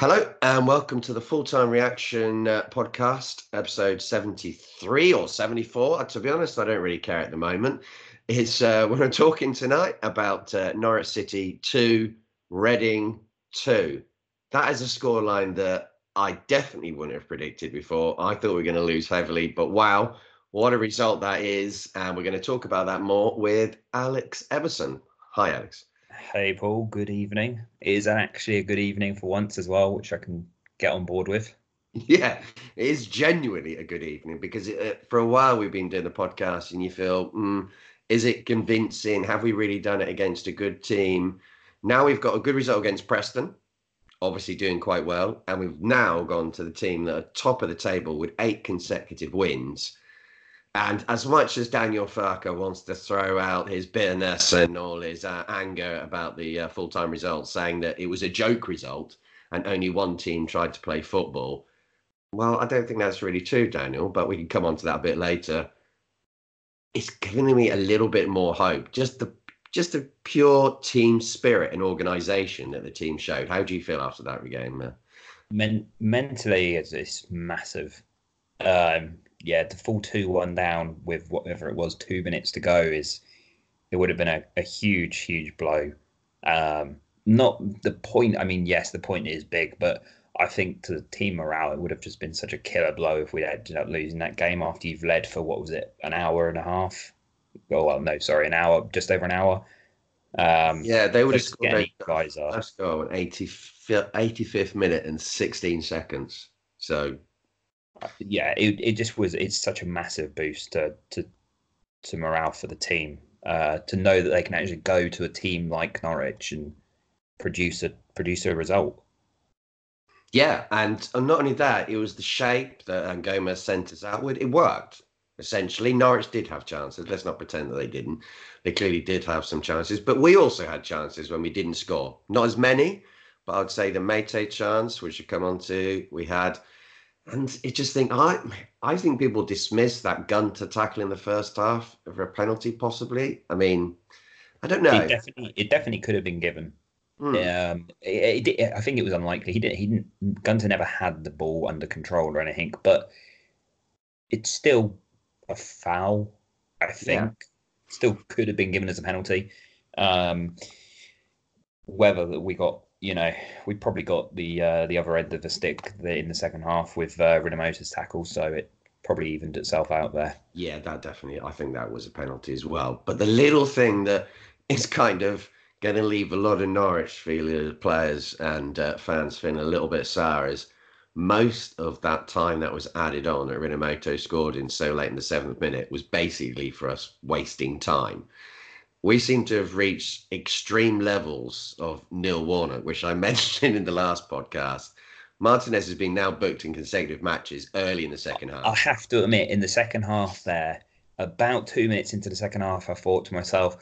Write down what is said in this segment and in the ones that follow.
Hello and welcome to the Full Time Reaction uh, podcast, episode 73 or 74. Uh, to be honest, I don't really care at the moment. It's uh, we're talking tonight about uh, Norwich City 2, Reading 2. That is a scoreline that I definitely wouldn't have predicted before. I thought we were going to lose heavily, but wow, what a result that is. And we're going to talk about that more with Alex Everson. Hi, Alex. Hey, Paul. Good evening. It is actually a good evening for once as well, which I can get on board with. Yeah, it is genuinely a good evening because it, uh, for a while we've been doing the podcast and you feel, mm, is it convincing? Have we really done it against a good team? Now we've got a good result against Preston, obviously doing quite well. And we've now gone to the team that are top of the table with eight consecutive wins. And as much as Daniel Farke wants to throw out his bitterness and all his uh, anger about the uh, full time results, saying that it was a joke result and only one team tried to play football, well, I don't think that's really true, Daniel, but we can come on to that a bit later. It's giving me a little bit more hope. Just the just the pure team spirit and organisation that the team showed. How do you feel after that game? Men- mentally, it's, it's massive. Um, yeah, the full two one down with whatever it was, two minutes to go is it would have been a, a huge, huge blow. Um, not the point. I mean, yes, the point is big, but I think to the team morale, it would have just been such a killer blow if we ended up losing that game after you've led for what was it, an hour and a half? Oh well, no, sorry, an hour, just over an hour. Um, yeah, they would have scored guys Let's go, 85th, 85th minute and 16 seconds. So yeah, it, it just was. It's such a massive boost to to, to morale for the team uh, to know that they can actually go to a team like Norwich and produce a produce a result. Yeah, and, and not only that, it was the shape that Gomes sent us outward. It worked essentially. Norwich did have chances. Let's not pretend that they didn't. They clearly did have some chances, but we also had chances when we didn't score. Not as many, but I'd say the Meite chance, which you come on to, we had and it just think I I think people dismiss that Gunter tackle in the first half for a penalty, possibly. I mean, I don't know. It definitely, it definitely could have been given. Mm. Um, it, it, I think it was unlikely. He didn't. He didn't. Gunter never had the ball under control or anything, but it's still a foul. I think yeah. still could have been given as a penalty. Um, whether that we got you know, we probably got the uh, the other end of the stick in the second half with uh, tackle, so it probably evened itself out there. Yeah, that definitely. I think that was a penalty as well. But the little thing that is kind of going to leave a lot of Norwich feeling, players and uh, fans feeling a little bit sour is most of that time that was added on that Rinomhota scored in so late in the seventh minute was basically for us wasting time we seem to have reached extreme levels of Neil Warner, which I mentioned in the last podcast. Martinez has been now booked in consecutive matches early in the second half. I have to admit, in the second half, there, about two minutes into the second half, I thought to myself,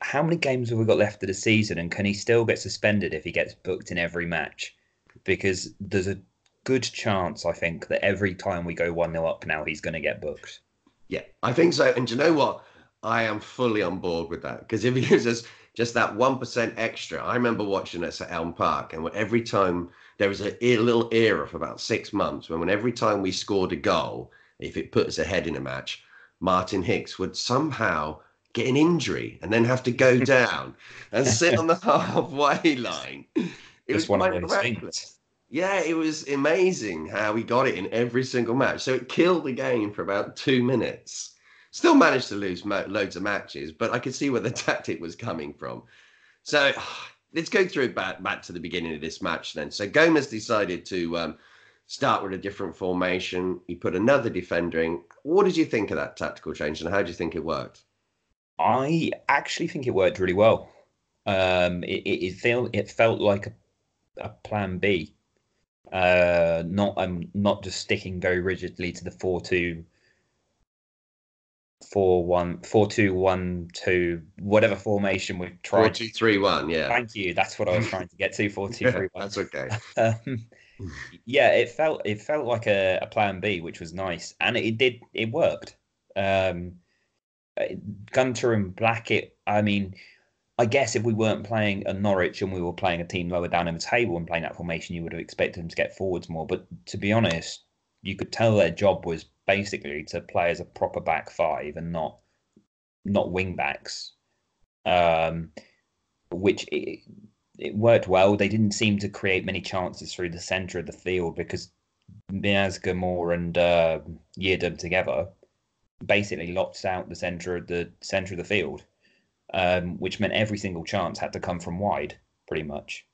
how many games have we got left of the season, and can he still get suspended if he gets booked in every match? Because there's a good chance, I think, that every time we go 1 0 up now, he's going to get booked. Yeah, I think so. And do you know what? I am fully on board with that because if he gives us just that one percent extra, I remember watching us at Elm Park, and every time there was a, little era for about six months when, when every time we scored a goal, if it put us ahead in a match, Martin Hicks would somehow get an injury and then have to go down and sit on the halfway line. It was one of those. Yeah, it was amazing how he got it in every single match. So it killed the game for about two minutes. Still managed to lose mo- loads of matches, but I could see where the tactic was coming from. So let's go through back back to the beginning of this match then. So Gomes decided to um, start with a different formation. He put another defender in. What did you think of that tactical change, and how do you think it worked? I actually think it worked really well. Um, it, it, it felt it felt like a, a plan B, uh, not um, not just sticking very rigidly to the four two four one four two one two whatever formation we've tried. Four two three one. Yeah. Thank you. That's what I was trying to get to. Four two three one. That's okay. um, yeah, it felt it felt like a, a, plan B, which was nice, and it, it did it worked. Um, Gunter and Blackett. I mean, I guess if we weren't playing a Norwich and we were playing a team lower down in the table and playing that formation, you would have expected them to get forwards more. But to be honest, you could tell their job was basically to play as a proper back five and not not wing backs, um, which it, it worked well. They didn't seem to create many chances through the centre of the field because Miazga, Moore, and uh, Yiadom together basically locked out the centre of the centre of the field um, which meant every single chance had to come from wide, pretty much.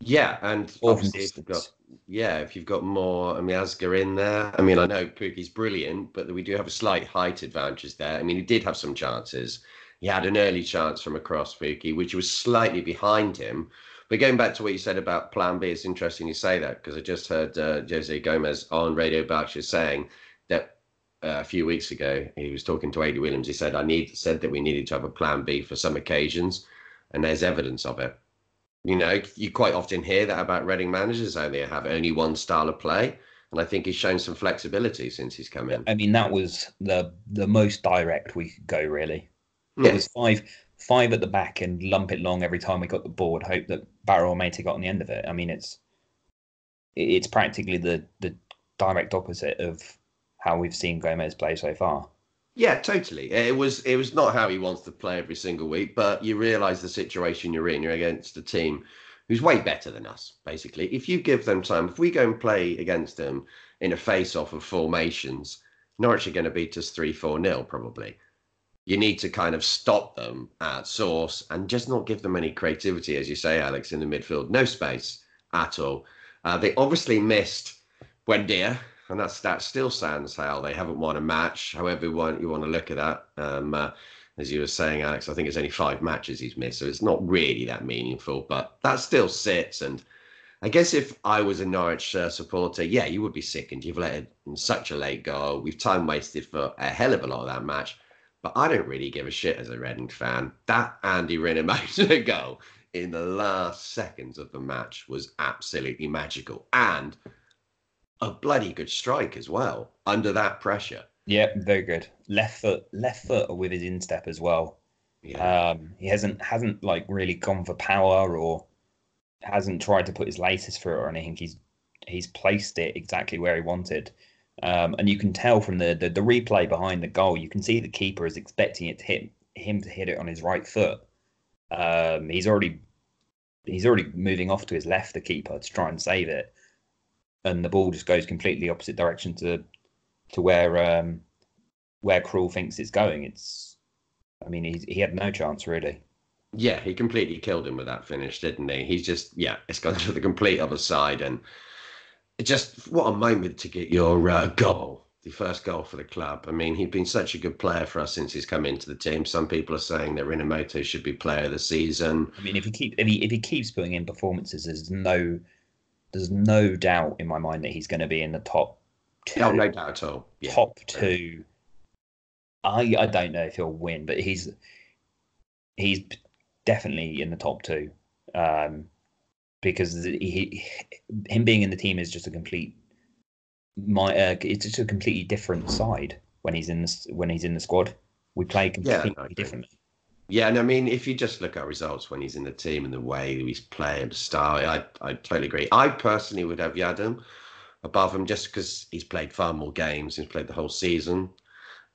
Yeah, and obviously. If got, yeah, if you've got more Miazga in there, I mean, I know Pukki's brilliant, but we do have a slight height advantage there. I mean, he did have some chances. He had an early chance from across Pukki, which was slightly behind him. But going back to what you said about Plan B, it's interesting you say that because I just heard uh, Jose Gomes on Radio Berkshire saying that uh, a few weeks ago. He was talking to Adi Williams. He said, "I need said that we needed to have a plan B for some occasions, and there's evidence of it." You know, you quite often hear that about Reading managers, how they have only one style of play, and I think he's shown some flexibility since he's come in. I mean, that was the the most direct we could go. Really, yeah. it was five five at the back and lump it long every time we got the board, Hope that Barrow or Mata got on the end of it. I mean, it's it's practically the the direct opposite of how we've seen Gomes play so far. Yeah, totally. It was it was not how he wants to play every single week, but you realise the situation you're in. You're against a team who's way better than us. Basically, if you give them time, if we go and play against them in a face-off of formations, Norwich are going to beat us three, four nil probably. You need to kind of stop them at source and just not give them any creativity, as you say, Alex, in the midfield. No space at all. Uh, they obviously missed Buendia, and that still stands how they haven't won a match. However, you want to look at that. Um, uh, as you were saying, Alex, I think it's only five matches he's missed, so it's not really that meaningful. But that still sits. And I guess if I was a Norwich uh, supporter, yeah, you would be sickened. You've let in such a late goal. We've time wasted for a hell of a lot of that match. But I don't really give a shit as a Reading fan. That Andy Rinomhota goal in the last seconds of the match was absolutely magical. And a bloody good strike as well under that pressure. Yeah, very good. Left foot, left foot with his instep as well. Yeah. Um, he hasn't hasn't like really gone for power or hasn't tried to put his laces through it or anything. He's he's placed it exactly where he wanted. Um, and you can tell from the, the, the replay behind the goal, you can see the keeper is expecting it to hit him to hit it on his right foot. Um, he's already he's already moving off to his left, the keeper, to try and save it and the ball just goes completely opposite direction to to where um, where Krul thinks it's going. It's, I mean, he he had no chance really. Yeah, he completely killed him with that finish, didn't he? He's just yeah, it's gone to the complete other side, and just what a moment to get your uh, goal, the first goal for the club. I mean, he's been such a good player for us since he's come into the team. Some people are saying that Rinomhota should be player of the season. I mean, if he keep if he if he keeps putting in performances, there's no there's no doubt in my mind that he's going to be in the top two. Oh, no doubt at all. Yeah. Top two. I I don't know if he'll win, but he's he's definitely in the top two. Um, because he, him being in the team is just a complete my uh, it's just a completely different side when he's in the, when he's in the squad. We play completely yeah, differently. Yeah, and I mean, if you just look at results when he's in the team and the way he's playing, style, I, I totally agree. I personally would have Yiadom above him just because he's played far more games. He's played the whole season.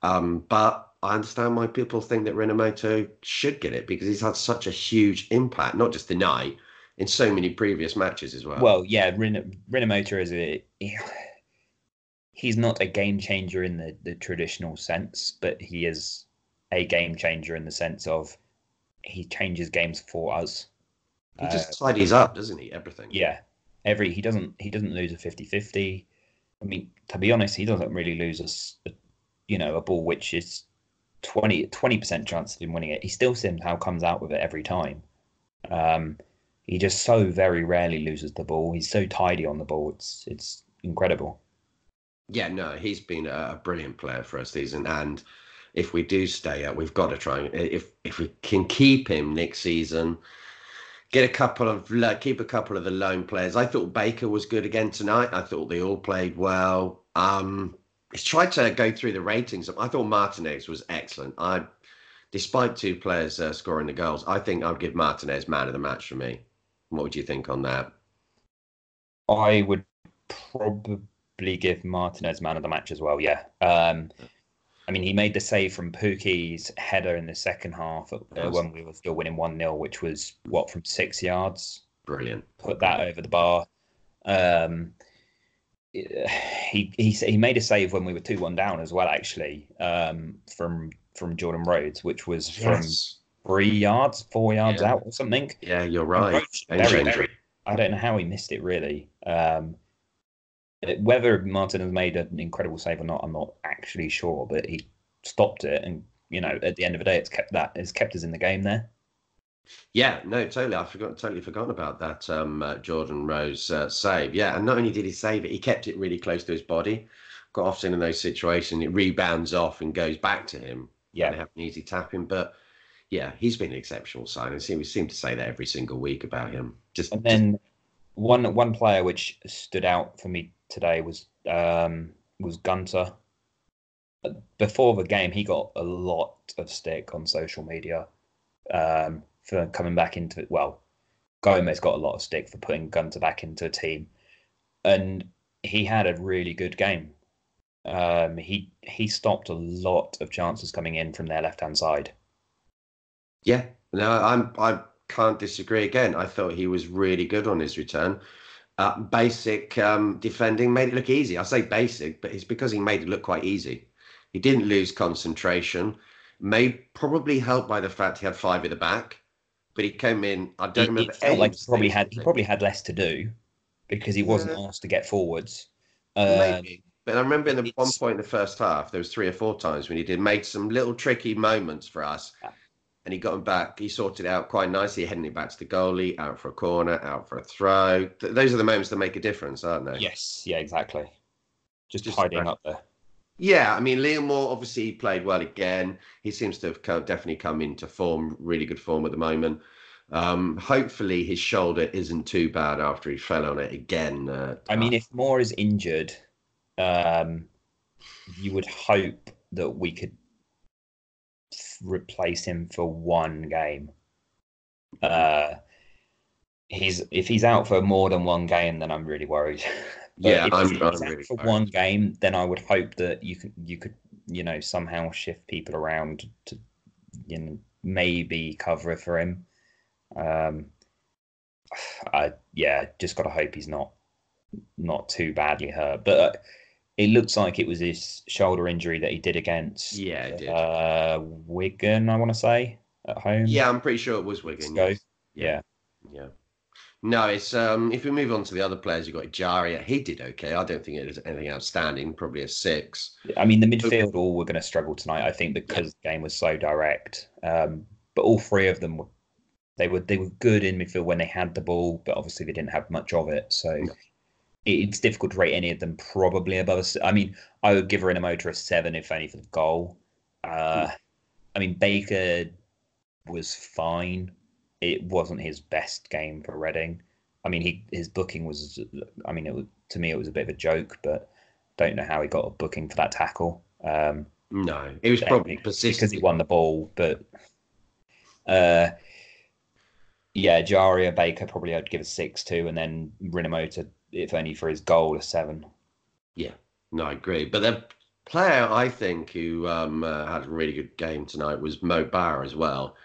Um, but I understand why people think that Rinomhota should get it because he's had such a huge impact, not just tonight, in so many previous matches as well. Well, yeah, Rin- Rinomhota is a. He's not a game changer in the, the traditional sense, but he is a game changer in the sense of he changes games for us. He just uh, tidies up, doesn't he? Everything. Yeah. Every he doesn't he doesn't lose a 50-50. I mean, to be honest, he doesn't really lose a, a you know, a ball which is 20 percent chance of him winning it. He still somehow comes out with it every time. Um, he just so very rarely loses the ball. He's so tidy on the ball. It's it's incredible. Yeah, no, he's been a brilliant player for us season, and if we do stay up, we've got to try. If if we can keep him next season, get a couple of keep a couple of the loan players. I thought Baker was good again tonight. I thought they all played well. Um, he's tried to go through the ratings. I thought Martinez was excellent. I despite two players uh, scoring the goals, I think I'd give Martinez man of the match for me. What would you think on that? I would probably give Martinez man of the match as well. Yeah. Um, I mean, he made the save from Pukki's header in the second half uh, when we were still winning 1 0, which was what, from six yards? Brilliant. Put that over the bar. Um, he, he he made a save when we were 2 1 down as well, actually, um, from from Jordan Rhodes, which was yes. from three yards, four yards yeah. out or something. Yeah, you're right. Very, very, I don't know how he missed it really. Um, whether Martin has made an incredible save or not, I'm not actually sure, but he stopped it, and you know, at the end of the day, it's kept that it's kept us in the game there. Yeah, no, totally. I forgot, totally forgotten about that um, uh, Jordan Rhodes uh, save. Yeah, and not only did he save it, he kept it really close to his body. Got often in those situations, it rebounds off and goes back to him. Yeah, they have an easy tapping, but yeah, he's been an exceptional signing. We seem to say that every single week about him. Just and then just... one one player which stood out for me today was um, was Gunter. Before the game, he got a lot of stick on social media um, for coming back into it. Well, Gomes got a lot of stick for putting Gunter back into a team, and he had a really good game. Um, he he stopped a lot of chances coming in from their left hand side. Yeah, no, I'm I can't disagree. Again, I thought he was really good on his return. Uh, basic um, defending made it look easy. I say basic, but it's because he made it look quite easy. He didn't lose concentration. May probably helped by the fact he had five at the back, but he came in. I don't it, remember. It like he probably had he probably had less to do because he wasn't yeah. asked to get forwards. Maybe. Um, but I remember in the one point in the first half, there was three or four times when he did made some little tricky moments for us, and he got him back. He sorted it out quite nicely, heading it back to the goalie, out for a corner, out for a throw. Th- those are the moments that make a difference, aren't they? Yes, yeah, exactly. Just, Just hiding up there. Yeah, I mean, Liam Moore obviously played well again. He seems to have come, definitely come into form, really good form at the moment. Um, hopefully, his shoulder isn't too bad after he fell on it again. Uh, I mean, if Moore is injured, um, you would hope that we could replace him for one game. Uh, he's if he's out for more than one game, then I'm really worried. yeah, I'm, I'm really for worried. one game. Then I would hope that you could you could you know somehow shift people around to you know maybe cover for him. Um, I yeah, just got to hope he's not not too badly hurt, but. Uh, it looks like it was his shoulder injury that he did against yeah it did. Uh, Wigan, I want to say at home. Yeah, I'm pretty sure it was Wigan. Yes. Yeah. Yeah. No, it's um. If we move on to the other players, you've got Ejaria. He did okay. I don't think it was anything outstanding. Probably a six. I mean, the midfield all were going to struggle tonight. I think because yeah. the game was so direct. Um, but all three of them were they were they were good in midfield when they had the ball, but obviously they didn't have much of it. So no it's difficult to rate any of them probably above a, I mean, I would give Rinomhota a seven if only for the goal. Uh, mm. I mean, Baker was fine. It wasn't his best game for Reading. I mean, he his booking was. I mean, it was, to me it was a bit of a joke, but don't know how he got a booking for that tackle. Um, no, it was probably persistent because he won the ball, but. Uh, yeah, Jaria Baker probably I'd give a six to, and then Rinomhota if only for his goal, a seven. Yeah, no, I agree. But the player I think who um, uh, had a really good game tonight was Mo Barrow as well.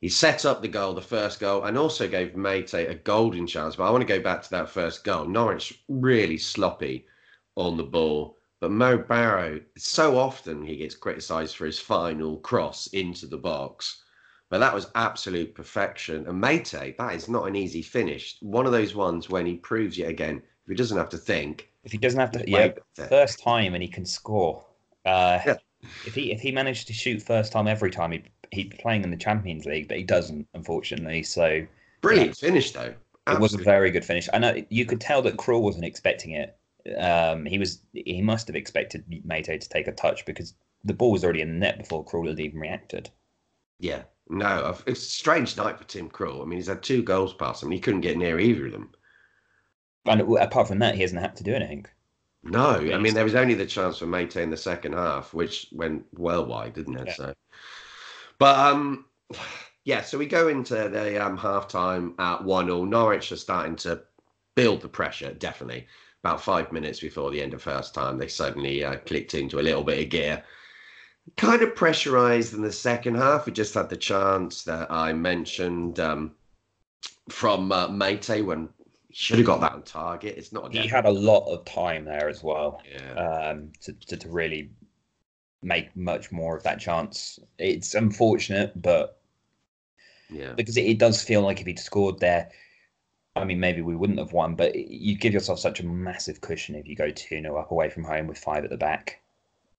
He set up the goal, the first goal, and also gave Meite a golden chance. But I want to go back to that first goal. Norwich really sloppy on the ball. But Mo Barrow, so often he gets criticised for his final cross into the box. But that was absolute perfection. And Meite, that is not an easy finish. One of those ones when he proves yet again, if he doesn't have to think. If he doesn't have to, yeah, first time and he can score. Uh, yeah. If he if he managed to shoot first time every time, he he'd be playing in the Champions League, but he doesn't, unfortunately. So brilliant yeah. finish though. Absolutely. It was a very good finish. I know you could tell that Krul wasn't expecting it. Um, he was he must have expected Meite to take a touch because the ball was already in the net before Krul had even reacted. Yeah, no, it's a strange night for Tim Krul. I mean, he's had two goals past him. He couldn't get near either of them. And apart from that, he hasn't had to do anything. No, I mean there was only the chance for Meite in the second half, which went well wide, didn't it? Yeah. So, But um, yeah, so we go into the um, half time at 1 0. Norwich are starting to build the pressure, definitely. About five minutes before the end of first time, they suddenly uh, clicked into a little bit of gear. Kind of pressurized in the second half. We just had the chance that I mentioned um, from uh, Meite when he should have got that on target. It's not. He had a lot of time there as well Yeah. um, to, to, to really make much more of that chance. It's unfortunate, but yeah. because it, it does feel like if he'd scored there, I mean, maybe we wouldn't have won, but you give yourself such a massive cushion if you go 2 0 up away from home with five at the back.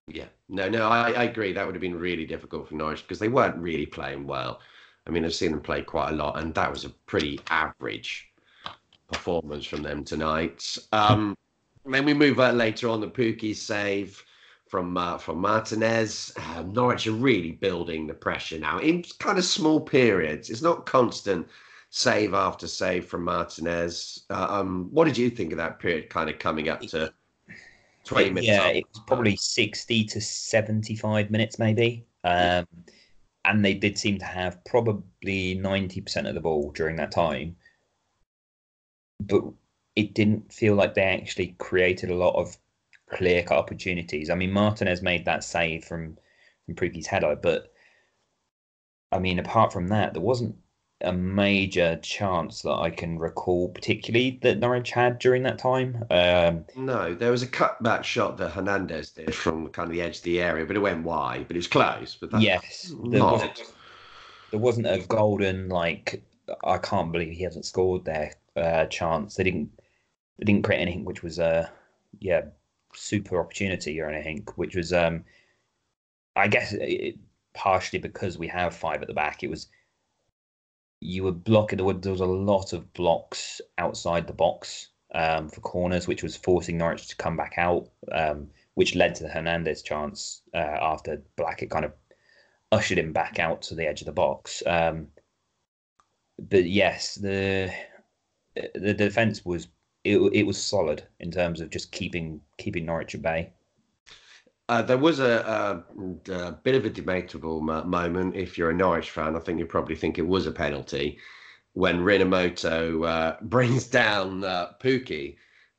Yeah, no, no, I, I agree. That would have been really difficult for Norwich because they weren't really playing well. I mean, I've seen them play quite a lot, and that was a pretty average performance from them tonight. Um, then we move on later on the Pukki save from uh, from Martinez. Um, Norwich are really building the pressure now in kind of small periods. It's not constant save after save from Martinez. Uh, um, what did you think of that period, kind of coming up to? 20 minutes yeah, after it was probably 60 to 75 minutes, maybe. Um, and they did seem to have probably 90% of the ball during that time. But it didn't feel like they actually created a lot of clear cut opportunities. I mean, Martinez made that save from, from Pukki's header, but I mean, apart from that, there wasn't a major chance that I can recall, particularly that Norwich had during that time. Um, No, there was a cutback shot that Hernandez did from kind of the edge of the area, but it went wide, but it was close. But that, yes, there not. wasn't, there wasn't a golden like I can't believe he hasn't scored there uh, chance. They didn't they didn't create anything which was a yeah super opportunity or anything, which was um I guess it, partially because we have five at the back. It was you were blocking there, there was a lot of blocks outside the box um, for corners, which was forcing Norwich to come back out, um, which led to the Hernandez chance uh, after Blackett kind of ushered him back out to the edge of the box. Um, but yes, the the defense was it, it was solid in terms of just keeping keeping Norwich at bay. Uh, there was a, a, a bit of a debatable mo- moment. If you're a Norwich fan, I think you probably think it was a penalty when Rinomhota uh, brings down uh, Pukki.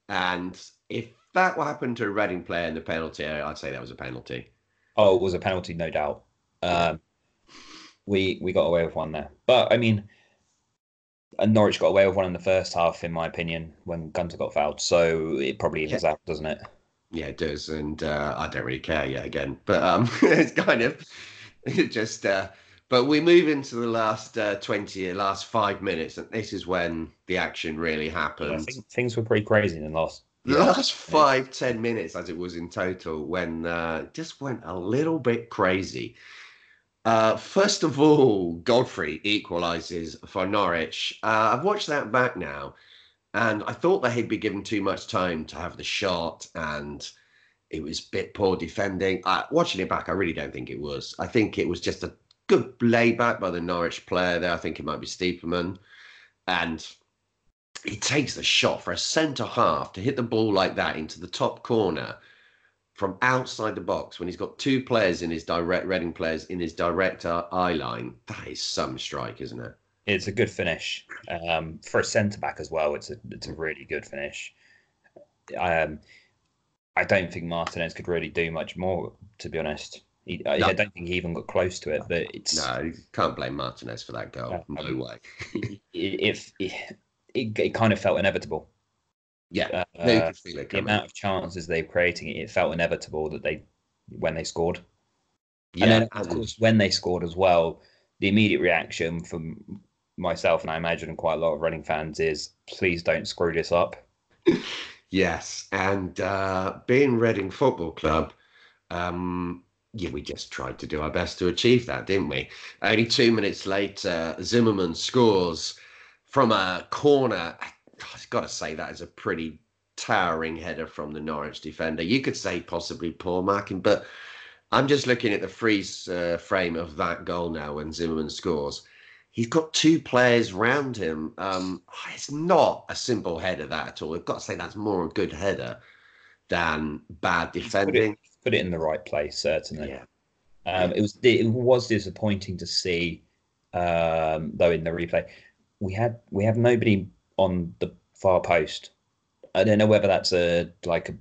And if that happened to a Reading player in the penalty area, I'd say that was a penalty. Oh, it was a penalty, no doubt. Um, we we got away with one there, but I mean, and Norwich got away with one in the first half, in my opinion, when Gunter got fouled. So it probably evens out, doesn't it? Yeah, it does, and uh, I don't really care yet again. But um, it's kind of just. Uh, but we move into the last uh, twenty, last five minutes, and this is when the action really think things were pretty crazy in the last. the last five, ten minutes, as it was in total, when uh, just went a little bit crazy. Uh, first of all, Godfrey equalises for Norwich. Uh, I've watched that back now, and I thought they had been given too much time to have the shot, and it was a bit poor defending. Uh, watching it back, I really don't think it was. I think it was just a good layback by the Norwich player there. I think it might be Stiepermann, and he takes the shot for a centre half to hit the ball like that into the top corner from outside the box when he's got two players in his direct Reading players in his direct uh, eye line. That is some strike, isn't it? It's a good finish um, for a centre back as well. It's a it's a really good finish. Um, I don't think Martinez could really do much more, to be honest. He, I, No. I don't think he even got close to it, but it's No, you can't blame Martinez for that goal. No, No way. it, it, it, it, kind of felt inevitable. Yeah, Uh, no, you could feel it the amount of chances they were creating, it felt inevitable that they when they scored. Yeah, and then, of course, when they scored as well, the immediate reaction from myself and I imagine quite a lot of Reading fans is, "Please don't screw this up." Yes, and uh, being Reading Football Club, um, yeah, we just tried to do our best to achieve that, didn't we? Only two minutes later, Zimmermann scores from a corner. I've got to say that is a pretty towering header from the Norwich defender. You could say possibly poor marking, but I'm just looking at the freeze uh, frame of that goal now when Zimmermann scores. He's got two players round him. Um, it's not a simple header that at all. I've got to say that's more a good header than bad Put defending. it, put it in the right place, certainly. Yeah. Um, it was it was disappointing to see, um, though in the replay, we had we have nobody on the far post. I don't know whether that's a like a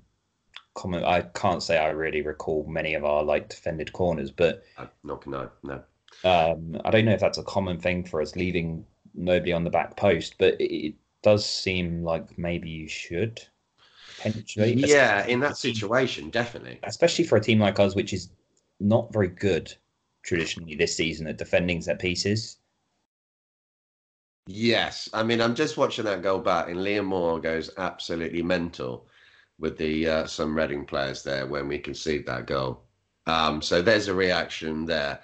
common. I can't say I really recall many of our like defended corners, but Uh, not no no. Um, I don't know if that's a common thing for us leaving nobody on the back post. But it, does seem like maybe you should potentially. Yeah, in that situation, definitely. especially for a team like us, which is not very good traditionally this season at defending set pieces. Yes, I mean I'm just watching that goal back, and Liam Moore goes absolutely mental with the uh, some Reading players there when we concede that goal. Um, so there's a reaction there.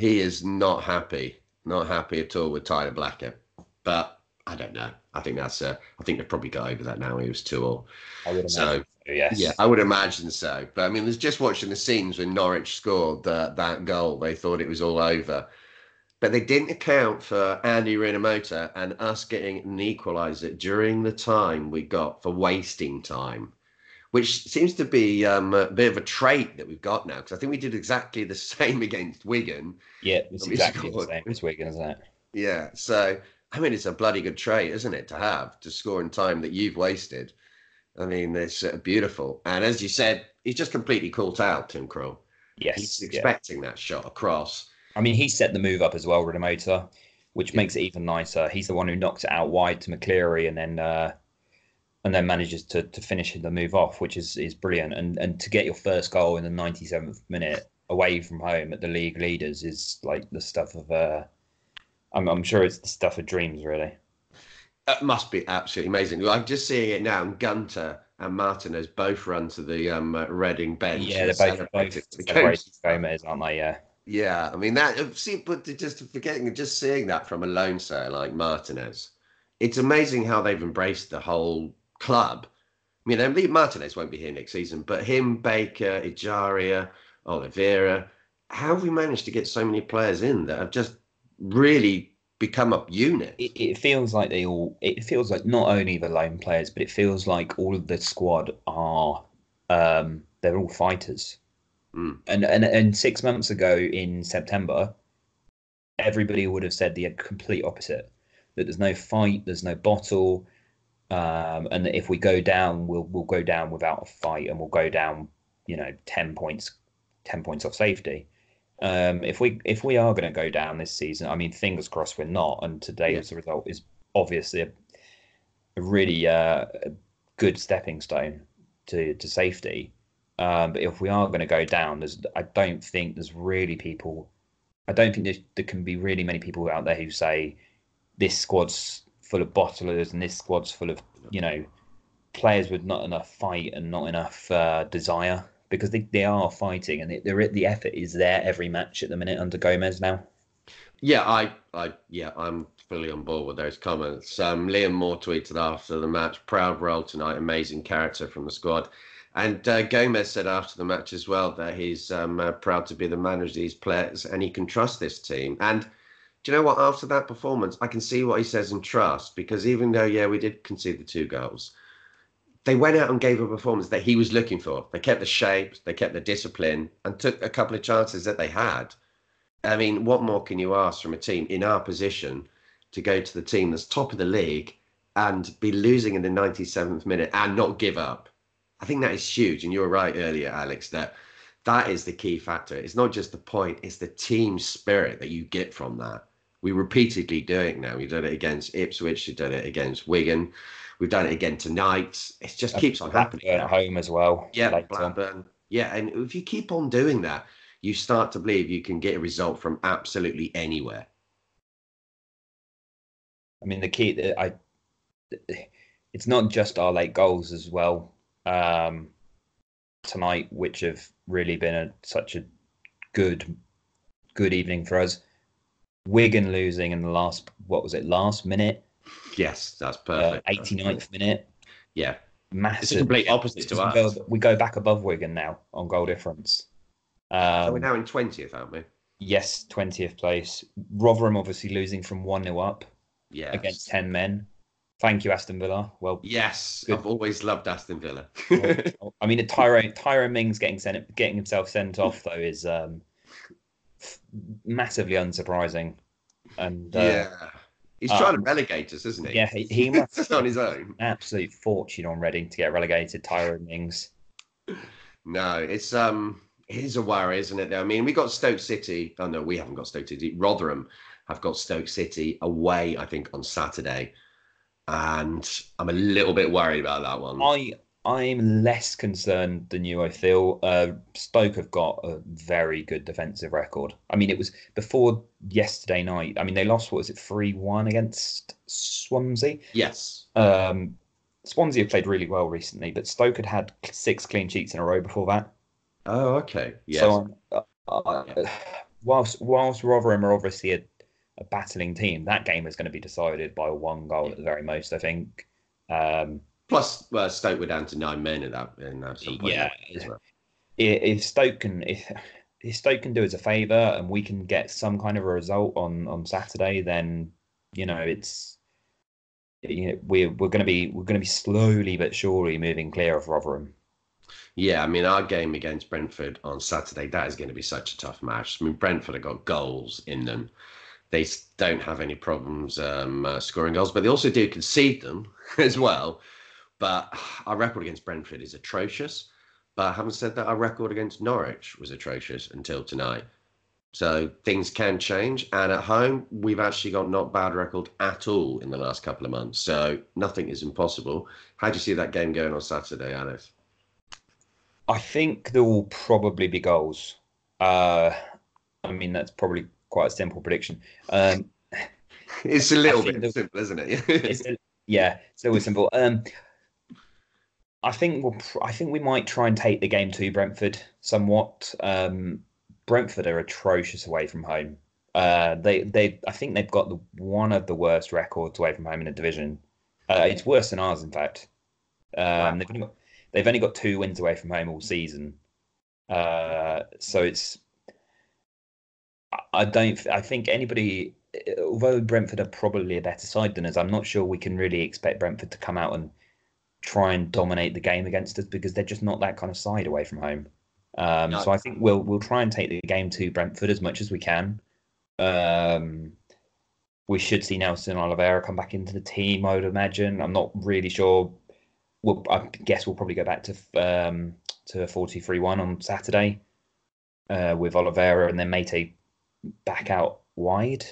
He is not happy, not happy at all with Tyler Blackett. But I don't know. I think that's uh, I think they've probably got over that now. He was two all. I would So, imagine. So, yes. Yeah, I would imagine so. But I mean, there's just watching the scenes when Norwich scored the, that goal, they thought it was all over. But they didn't account for Andy Rinomhota and us getting an equaliser during the time we got for wasting time, which seems to be um, a bit of a trait that we've got now. Because I think we did exactly the same against Wigan. Yeah, it's exactly the scored. same as Wigan, isn't it? Yeah. So, I mean, it's a bloody good trait, isn't it, to have to score in time that you've wasted. I mean, it's uh, beautiful. And as you said, he's just completely caught out, Tim Krul. Yes. He's yeah. expecting that shot across. I mean, he set the move up as well, Rinomhota, which makes it even nicer. He's the one who knocks it out wide to McCleary and then uh, and then manages to to finish the move off, which is is brilliant. And and to get your first goal in the 97th minute away from home at the league leaders is like the stuff of uh, I'm I'm sure it's the stuff of dreams, really. It must be absolutely amazing. I'm just seeing it now. Gunter and Martinez both run to the um, Reading bench. Yeah, they're both both the. Gomes, aren't they? Yeah. Yeah, I mean that. See, but just forgetting, just seeing that from a lone star like Martinez, it's amazing how they've embraced the whole club. I mean, I believe Martinez won't be here next season, but him, Baker, Ejaria, Oliveira, how have we managed to get so many players in that have just really become a unit? it, it feels like they all it feels like not only the loan players but it feels like all of the squad are um they're all fighters Mm. and, and and six months ago in september everybody would have said the complete opposite that there's no fight there's no bottle um and that if we go down we'll we'll go down without a fight and we'll go down you know 10 points 10 points off safety um, if we if we are going to go down this season, I mean, fingers crossed we're not. And today's result is obviously a, a really uh, a good stepping stone to to safety. Um, but if we are going to go down, there's I don't think there's really people. I don't think there's, there can be really many people out there who say this squad's full of bottlers and this squad's full of you know players with not enough fight and not enough uh, desire because they, they are fighting and they, the effort is there every match at the minute under Gomes now. Yeah, I, I, yeah, I'm fully on board with those comments. Um, Liam Moore tweeted after the match, "Proud role tonight, amazing character from the squad." And uh, Gomes said after the match as well that he's um, uh, proud to be the manager of these players and he can trust this team. And do you know what? After that performance, I can see what he says in trust because even though, yeah, we did concede the two goals, they went out and gave a performance that he was looking for. They kept the shape, they kept the discipline, and took a couple of chances that they had. I mean, what more can you ask from a team in our position to go to the team that's top of the league and be losing in the 97th minute and not give up? I think that is huge. And you were right earlier, Alex, that that is the key factor. It's not just the point, it's the team spirit that you get from that. We repeatedly do it now. We've done it against Ipswich, we've done it against Wigan, we've done it again tonight. It just keeps on happening. At home as well. Yeah, later. Blackburn. Yeah, and if you keep on doing that, you start to believe you can get a result from absolutely anywhere. I mean, the key that I, it's not just our late goals as well um, tonight, which have really been a, such a good, good evening for us. Wigan losing in the last, what was it, last minute, Yes, that's uh, perfect. 89th minute. Yeah, Massive. it's a complete opposite to us. go, we go back above Wigan now on goal difference. so Um, we're now in twentieth, aren't we? yes, 20th place. Rotherham obviously losing from 1 0 up Yeah. against 10 men. Thank you, Aston Villa. Well, Yes, Good. I've always loved Aston Villa. I mean, a Tyrone Tyrone Mings getting sent, getting himself sent off though is um, massively unsurprising. And uh, yeah, he's trying to relegate us, isn't he? Yeah, he, he must on his own. Absolute fortune on Reading to get relegated. Tyrone Mings. No, it's um, it is a worry, isn't it? I mean, we got Stoke City. Oh no, we haven't got Stoke City. Rotherham have got Stoke City away, I think, on Saturday, and I'm a little bit worried about that one. I I'm less concerned than you. I feel uh, Stoke have got a very good defensive record. I mean, it was before yesterday night. I mean, they lost what was it three one against Swansea. Yes. Um, Swansea have played really well recently, but Stoke had had six clean sheets in a row before that. Oh, okay. Yes. So, uh, uh, whilst whilst Rotherham are obviously a, a, battling team, that game is going to be decided by one goal at the very most. I think. Um, Plus, well, Stoke were down to nine men at that in that some point. Yeah. Well. If Stoke can, if, if Stoke can do us a favour and we can get some kind of a result on on Saturday, then you know it's you know we're we're going to be we're going to be slowly but surely moving clear of Rotherham. Yeah, I mean our game against Brentford on Saturday that is going to be such a tough match. I mean Brentford have got goals in them. They don't have any problems um, uh, scoring goals, but they also do concede them as well. But our record against Brentford is atrocious. But having said that, our record against Norwich was atrocious until tonight. So things can change. And at home, we've actually got not bad record at all in the last couple of months. So nothing is impossible. How do you see that game going on Saturday, Alice? I think there will probably be goals. Uh, I mean, that's probably quite a simple prediction. Um, it's a little bit simple, isn't it? it's a, yeah, it's always simple. Um, I think we'll, I think we might try and take the game to Brentford somewhat. Um, Brentford are atrocious away from home. Uh, they they I think they've got the, one of the worst records away from home in the division. Uh, it's worse than ours, in fact. Um, wow. they've, only got, they've only got two wins away from home all season. Uh, so it's I don't I think anybody although Brentford are probably a better side than us, I'm not sure we can really expect Brentford to come out and try and dominate the game against us because they're just not that kind of side away from home. Um, no. So I think we'll we'll try and take the game to Brentford as much as we can. Um, we should see Nelson Oliveira come back into the team. I would imagine. I'm not really sure. Well, I guess we'll probably go back to um, to 43-1 on Saturday uh, with Oliveira and then Meite back out wide.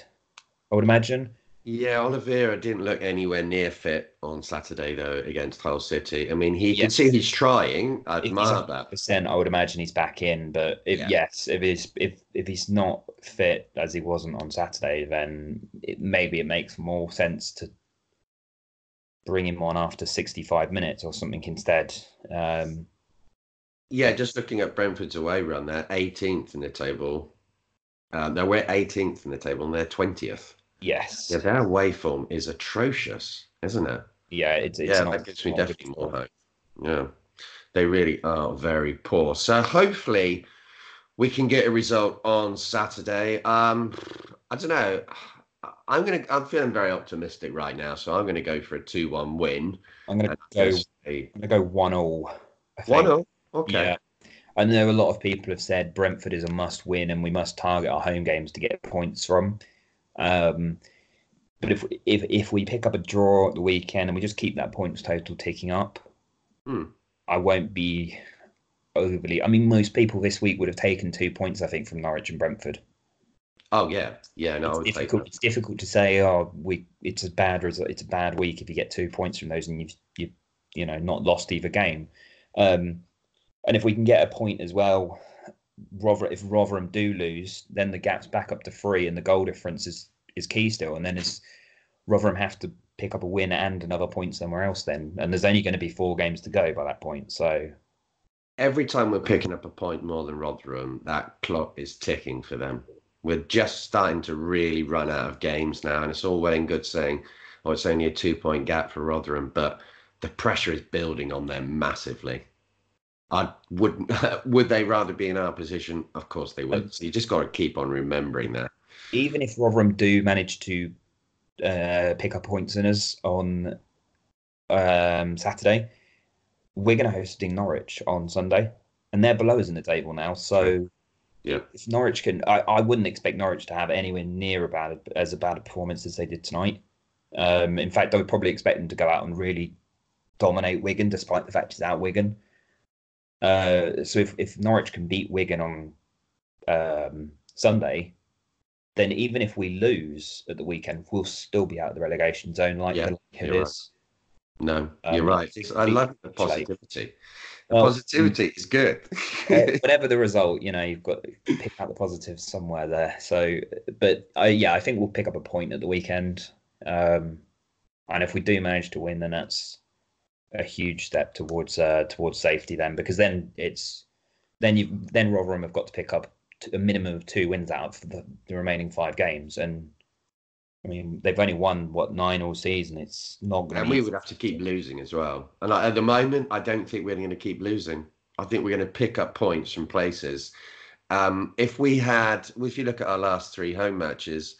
I would imagine. Yeah, Oliveira didn't look anywhere near fit on Saturday though against Hull City. I mean, he yes. can see he's trying. I admire that. Percent, I would imagine he's back in. But if yeah. yes, if he's if if he's not fit as he wasn't on Saturday, then it, maybe it makes more sense to bring him on after 65 minutes or something instead. Um, yeah, just looking at Brentford's away run, they're 18th in the table. Uh, they're 18th in the table and they're 20th. Yes. Yeah, their waveform is atrocious, isn't it? Yeah, it's, it's yeah, that gives me definitely more hope. Yeah, they really are very poor. So hopefully we can get a result on Saturday. Um, I don't know. I'm gonna. I'm feeling very optimistic right now, so I'm gonna go for a two-one win. I'm gonna go. I'm gonna go one all. One all. Okay. Yeah. I know a lot of people have said Brentford is a must-win, and we must target our home games to get points from. Um, but if if if we pick up a draw at the weekend and we just keep that points total ticking up, hmm. I won't be overly. I mean, most people this week would have taken two points, I think, from Norwich and Brentford. Oh yeah, yeah. No, it's difficult. It's difficult to say. Oh, we. It's a bad result. It's a bad week if you get two points from those and you've you you know not lost either game. Um, and if we can get a point as well, Rother, if Rotherham do lose, then the gap's back up to three, and the goal difference is is key still. And then it's Rotherham have to pick up a win and another point somewhere else. Then, and there's only going to be four games to go by that point. So every time we're picking up a point more than Rotherham, that clock is ticking for them. We're just starting to really run out of games now, and it's all well and good saying, "Oh, it's only a two-point gap for Rotherham," but the pressure is building on them massively. I would would they rather be in our position? Of course they would. So you just got to keep on remembering that. Even if Rotherham do manage to uh, pick up points in us on um, Saturday, we're going to host Norwich on Sunday, and they're below us in the table now. So Yeah. If Norwich can, I, I wouldn't expect Norwich to have anywhere near about as a bad a performance as they did tonight. Um, in fact, I would probably expect them to go out and really dominate Wigan, despite the fact it's out Wigan. Uh, so if, if Norwich can beat Wigan on um, Sunday, then even if we lose at the weekend, we'll still be out of the relegation zone, like Yeah, right. is. No, Um, you're right. I love the positivity. The Well, positivity is good. uh, whatever the result, you know, you've got to pick out the positives somewhere there. So, but uh, yeah, I think we'll pick up a point at the weekend. Um, and if we do manage to win, then that's a huge step towards uh, towards safety. Then, because then it's then you then Rotherham have got to pick up a minimum of two wins out for the, the remaining five games, and I mean they've only won what nine all season. It's not going to and we would have to keep losing as well. And at the moment, I don't think we're going to keep losing. I think we're going to pick up points from places. Um, if we had, if you look at our last three home matches,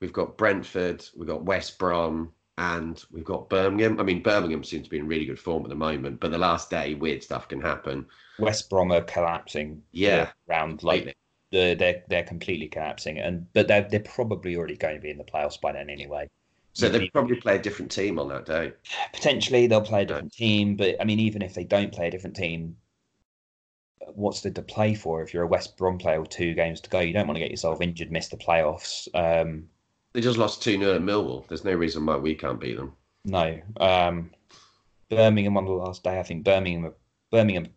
we've got Brentford, we've got West Brom, and we've got Birmingham. I mean, Birmingham seems to be in really good form at the moment, but the last day, weird stuff can happen. West Brom are collapsing. Yeah, round like completely. the, they're they're completely collapsing, and but they're they're probably already going to be in the playoffs by then anyway. So they probably play a different team on that day. Potentially they'll play a different team, but I mean, even if they don't play a different team, what's there to play for if you're a West Brom player with two games to go? You don't want to get yourself injured, miss the playoffs. Um, They just lost 2 0 at Millwall. There's no reason why we can't beat them. no, um, Birmingham on the last day. I think Birmingham. Birmingham.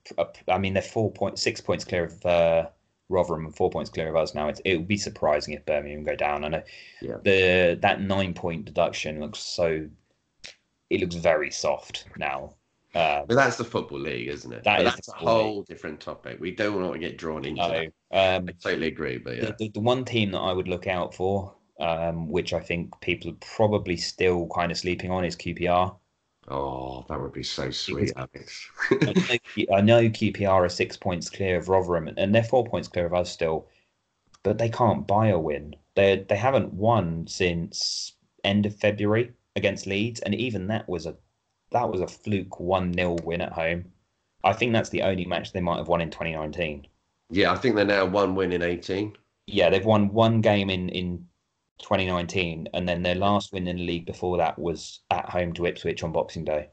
I mean, they're four point six points clear of uh, Rotherham and four points clear of us now. It's, it would be surprising if Birmingham go down. I know Yeah. the that nine point deduction looks so. It looks very soft now. Uh, But that's the Football League, isn't it? That is that's a whole different topic. We don't want to get drawn into no, that. um, I totally agree, but yeah. the, the, the one team that I would look out for, um, which I think people are probably still kind of sleeping on, is QPR. Oh, that would be so sweet, Alex. I know, I know QPR are six points clear of Rotherham, and they're four points clear of us still, but they can't buy a win. They they haven't won since end of February against Leeds, and even that was a that was a fluke one 0 win at home. I think that's the only match they might have won in 2019. yeah, I think they're now one win in 18. Yeah, they've won one game in in 2019, and then their last win in the league before that was at home to Ipswich on Boxing Day.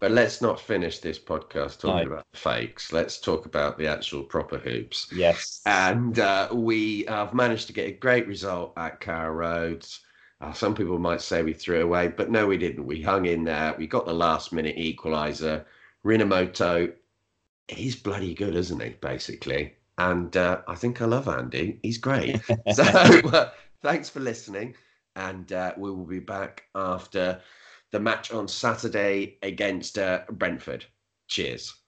But let's not finish this podcast talking No. about the fakes. Let's talk about the actual proper hoops. Yes. And uh, we have managed to get a great result at Carrow Road. Uh, some people might say we threw away, but no, we didn't. We hung in there. We got the last minute equaliser. Rinomhota, he's bloody good, isn't he, basically? And uh, I think I love Andy. He's great. so uh, thanks for listening. And uh, we will be back after the match on Saturday against uh, Brentford. Cheers.